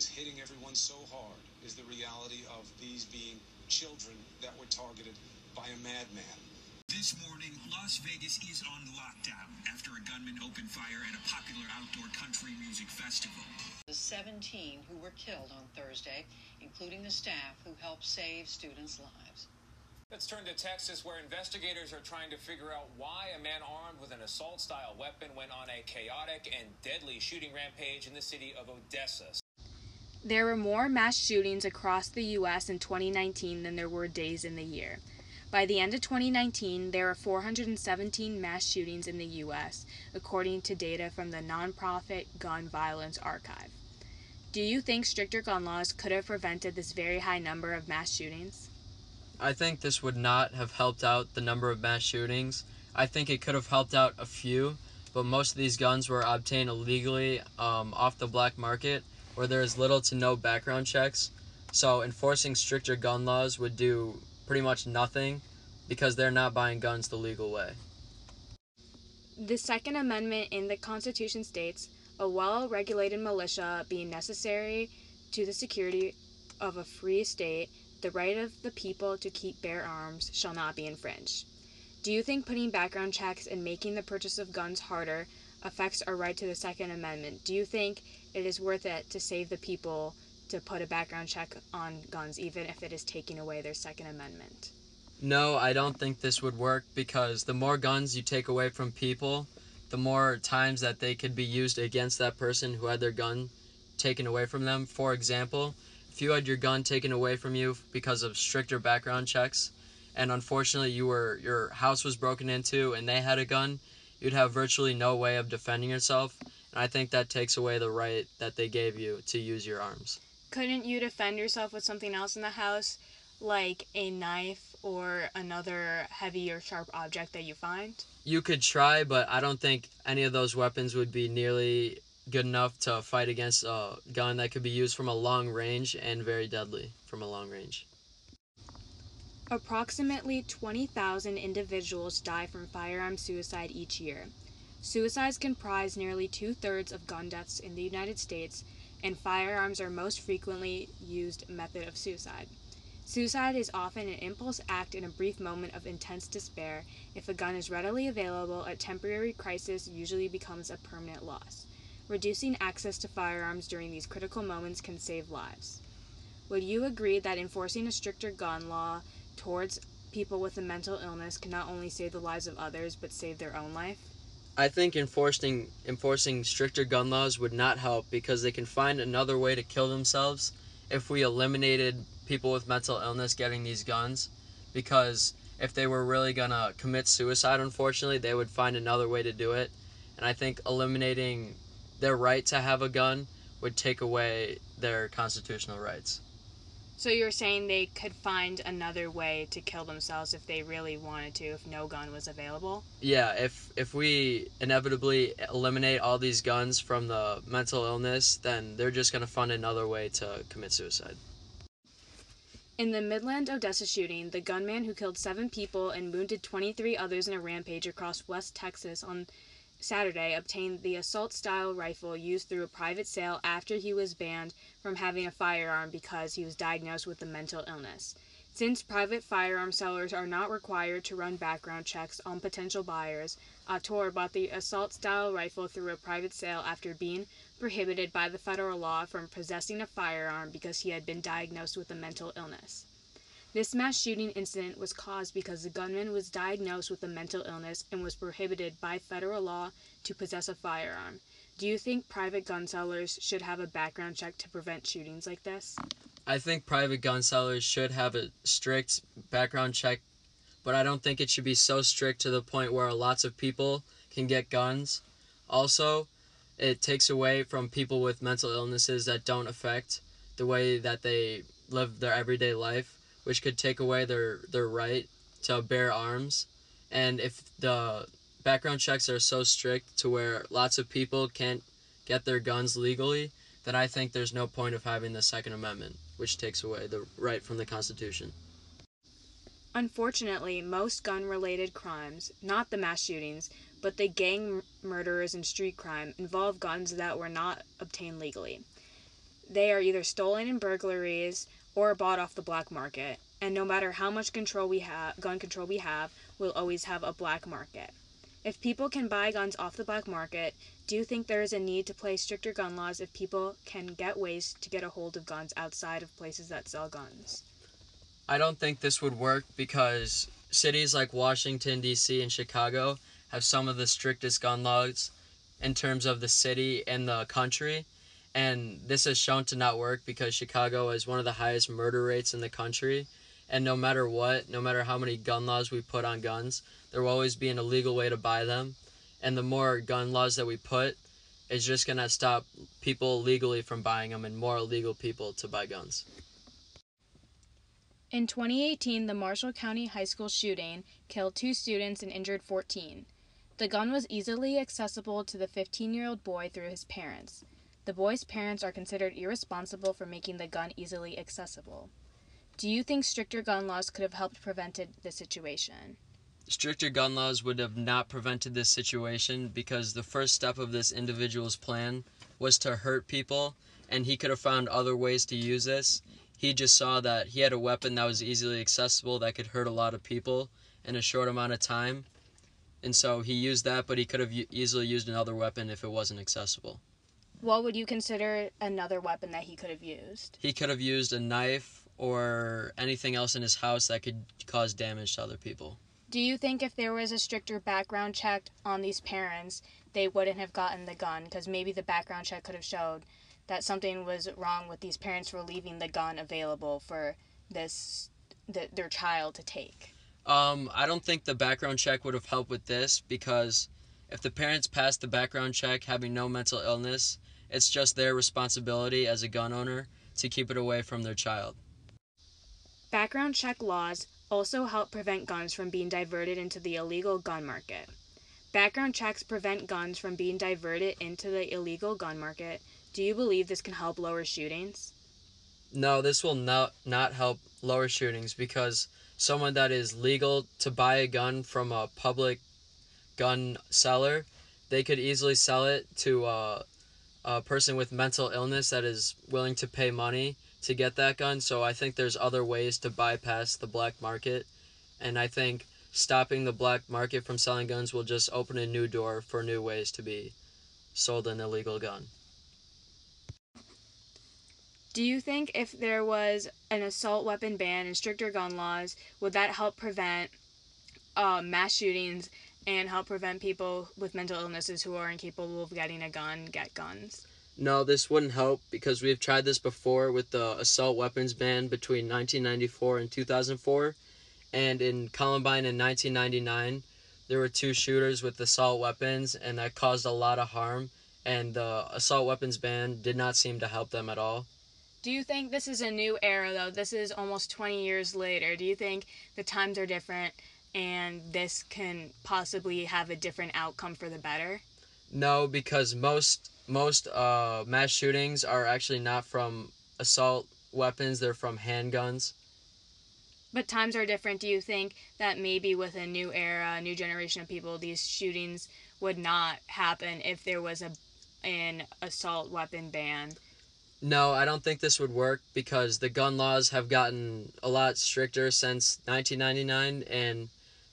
is hitting everyone so hard is the reality of these being children that were targeted by a madman. This morning, Las Vegas is on lockdown after a gunman opened fire at a popular outdoor country music festival. The 17 who were killed on Thursday, including the staff who helped save students' lives. Let's turn to Texas, where investigators are trying to figure out why a man armed with an assault style weapon went on a chaotic and deadly shooting rampage in the city of Odessa. There were more mass shootings across the U.S. in 2019 than there were days in the year. By the end of 2019, there were 417 mass shootings in the U.S., according to data from the nonprofit Gun Violence Archive. Do you think stricter gun laws could have prevented this very high number of mass shootings? I think this would not have helped out the number of mass shootings. I think it could have helped out a few, but most of these guns were obtained illegally um, off the black market where there is little to no background checks. So enforcing stricter gun laws would do pretty much nothing because they're not buying guns the legal way. The Second Amendment in the Constitution states a well regulated militia being necessary to the security of a free state the right of the people to keep bear arms shall not be infringed. Do you think putting background checks and making the purchase of guns harder affects our right to the Second Amendment? Do you think it is worth it to save the people to put a background check on guns, even if it is taking away their Second Amendment? No, I don't think this would work because the more guns you take away from people, the more times that they could be used against that person who had their gun taken away from them. For example, if you had your gun taken away from you because of stricter background checks, and unfortunately you were your house was broken into and they had a gun, you'd have virtually no way of defending yourself. And I think that takes away the right that they gave you to use your arms. Couldn't you defend yourself with something else in the house, like a knife or another heavy or sharp object that you find? You could try, but I don't think any of those weapons would be nearly good enough to fight against a gun that could be used from a long range and very deadly from a long range. Approximately 20,000 individuals die from firearm suicide each year. Suicides comprise nearly two thirds of gun deaths in the United States, and firearms are most frequently used method of suicide. Suicide is often an impulse act in a brief moment of intense despair. If a gun is readily available, a temporary crisis usually becomes a permanent loss. Reducing access to firearms during these critical moments can save lives. Would you agree that enforcing a stricter gun law towards people with a mental illness can not only save the lives of others but save their own life? I think enforcing enforcing stricter gun laws would not help because they can find another way to kill themselves if we eliminated people with mental illness getting these guns because if they were really going to commit suicide unfortunately they would find another way to do it and I think eliminating their right to have a gun would take away their constitutional rights. So you're saying they could find another way to kill themselves if they really wanted to, if no gun was available? Yeah, if if we inevitably eliminate all these guns from the mental illness, then they're just going to find another way to commit suicide. In the Midland, Odessa shooting, the gunman who killed seven people and wounded 23 others in a rampage across West Texas on Saturday obtained the assault style rifle used through a private sale after he was banned from having a firearm because he was diagnosed with a mental illness. Since private firearm sellers are not required to run background checks on potential buyers, Ator bought the assault style rifle through a private sale after being prohibited by the federal law from possessing a firearm because he had been diagnosed with a mental illness. This mass shooting incident was caused because the gunman was diagnosed with a mental illness and was prohibited by federal law to possess a firearm. Do you think private gun sellers should have a background check to prevent shootings like this? I think private gun sellers should have a strict background check, but I don't think it should be so strict to the point where lots of people can get guns. Also, it takes away from people with mental illnesses that don't affect the way that they live their everyday life which could take away their, their right to bear arms. And if the background checks are so strict to where lots of people can't get their guns legally, then I think there's no point of having the Second Amendment, which takes away the right from the Constitution. Unfortunately, most gun related crimes, not the mass shootings, but the gang murders and street crime, involve guns that were not obtained legally. they are either stolen in burglaries or bought off the black market. And no matter how much control we have, gun control we have, we'll always have a black market. If people can buy guns off the black market, do you think there is a need to place stricter gun laws if people can get ways to get a hold of guns outside of places that sell guns? I don't think this would work because cities like Washington, D.C., and Chicago have some of the strictest gun laws in terms of the city and the country. And this has shown to not work because Chicago has one of the highest murder rates in the country. And no matter what, no matter how many gun laws we put on guns, there will always be an illegal way to buy them. And the more gun laws that we put, is just going to stop people legally from buying them and more illegal people to buy guns. In 2018, the Marshall County High School shooting killed two students and injured 14. The gun was easily accessible to the 15 year old boy through his parents. The boy's parents are considered irresponsible for making the gun easily accessible. Do you think stricter gun laws could have helped prevented the situation? Stricter gun laws would have not prevented this situation because the first step of this individual's plan was to hurt people and he could have found other ways to use this he just saw that he had a weapon that was easily accessible that could hurt a lot of people in a short amount of time. And so he used that, but he could have easily used another weapon if it wasn't accessible. What would you consider another weapon that he could have used? He could have used a knife or anything else in his house that could cause damage to other people. Do you think if there was a stricter background check on these parents, they wouldn't have gotten the gun? Because maybe the background check could have showed that something was wrong with these parents for leaving the gun available for this the, their child to take. Um, I don't think the background check would have helped with this because if the parents passed the background check having no mental illness, it's just their responsibility as a gun owner to keep it away from their child. Background check laws also help prevent guns from being diverted into the illegal gun market. Background checks prevent guns from being diverted into the illegal gun market do you believe this can help lower shootings? No, this will not not help lower shootings because someone that is legal to buy a gun from a public gun seller, they could easily sell it to a, a person with mental illness that is willing to pay money to get that gun. So I think there's other ways to bypass the black market, and I think stopping the black market from selling guns will just open a new door for new ways to be sold an illegal gun. Do you think if there was an assault weapon ban and stricter gun laws, would that help prevent uh, mass shootings and help prevent people with mental illnesses who are incapable of getting a gun get guns? No, this wouldn't help because we've tried this before with the assault weapons ban between 1994 and 2004. And in Columbine in 1999, there were two shooters with assault weapons, and that caused a lot of harm. And the assault weapons ban did not seem to help them at all. Do you think this is a new era, though? This is almost 20 years later. Do you think the times are different and this can possibly have a different outcome for the better? No, because most most uh, mass shootings are actually not from assault weapons; they're from handguns. But times are different. Do you think that maybe with a new era, a new generation of people, these shootings would not happen if there was a an assault weapon ban? No, I don't think this would work because the gun laws have gotten a lot stricter since 1999, and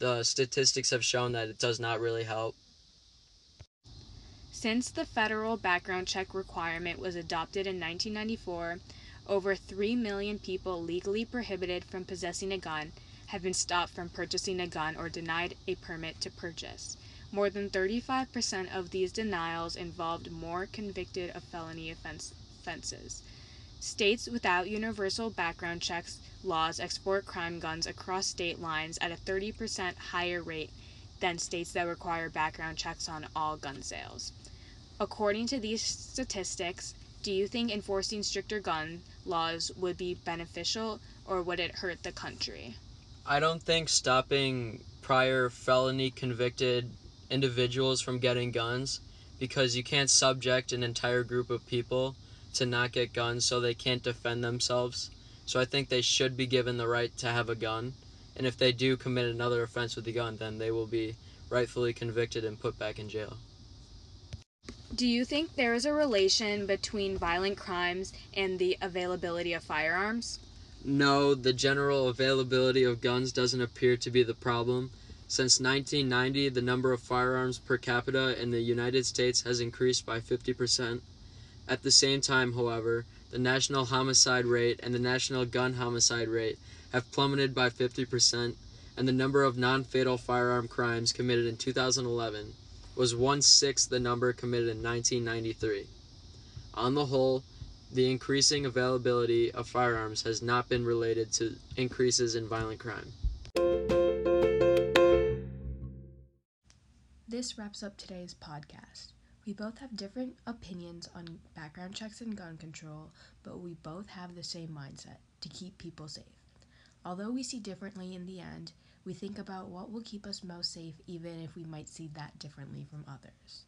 the statistics have shown that it does not really help. Since the federal background check requirement was adopted in 1994, over 3 million people legally prohibited from possessing a gun have been stopped from purchasing a gun or denied a permit to purchase. More than 35% of these denials involved more convicted of felony offenses offenses. States without universal background checks laws export crime guns across state lines at a 30% higher rate than states that require background checks on all gun sales. According to these statistics, do you think enforcing stricter gun laws would be beneficial or would it hurt the country? I don't think stopping prior felony convicted individuals from getting guns because you can't subject an entire group of people to not get guns so they can't defend themselves. So I think they should be given the right to have a gun. And if they do commit another offense with the gun, then they will be rightfully convicted and put back in jail. Do you think there is a relation between violent crimes and the availability of firearms? No, the general availability of guns doesn't appear to be the problem. Since 1990, the number of firearms per capita in the United States has increased by 50%. At the same time, however, the national homicide rate and the national gun homicide rate have plummeted by 50%, and the number of non fatal firearm crimes committed in 2011 was one sixth the number committed in 1993. On the whole, the increasing availability of firearms has not been related to increases in violent crime. This wraps up today's podcast. We both have different opinions on background checks and gun control, but we both have the same mindset to keep people safe. Although we see differently in the end, we think about what will keep us most safe even if we might see that differently from others.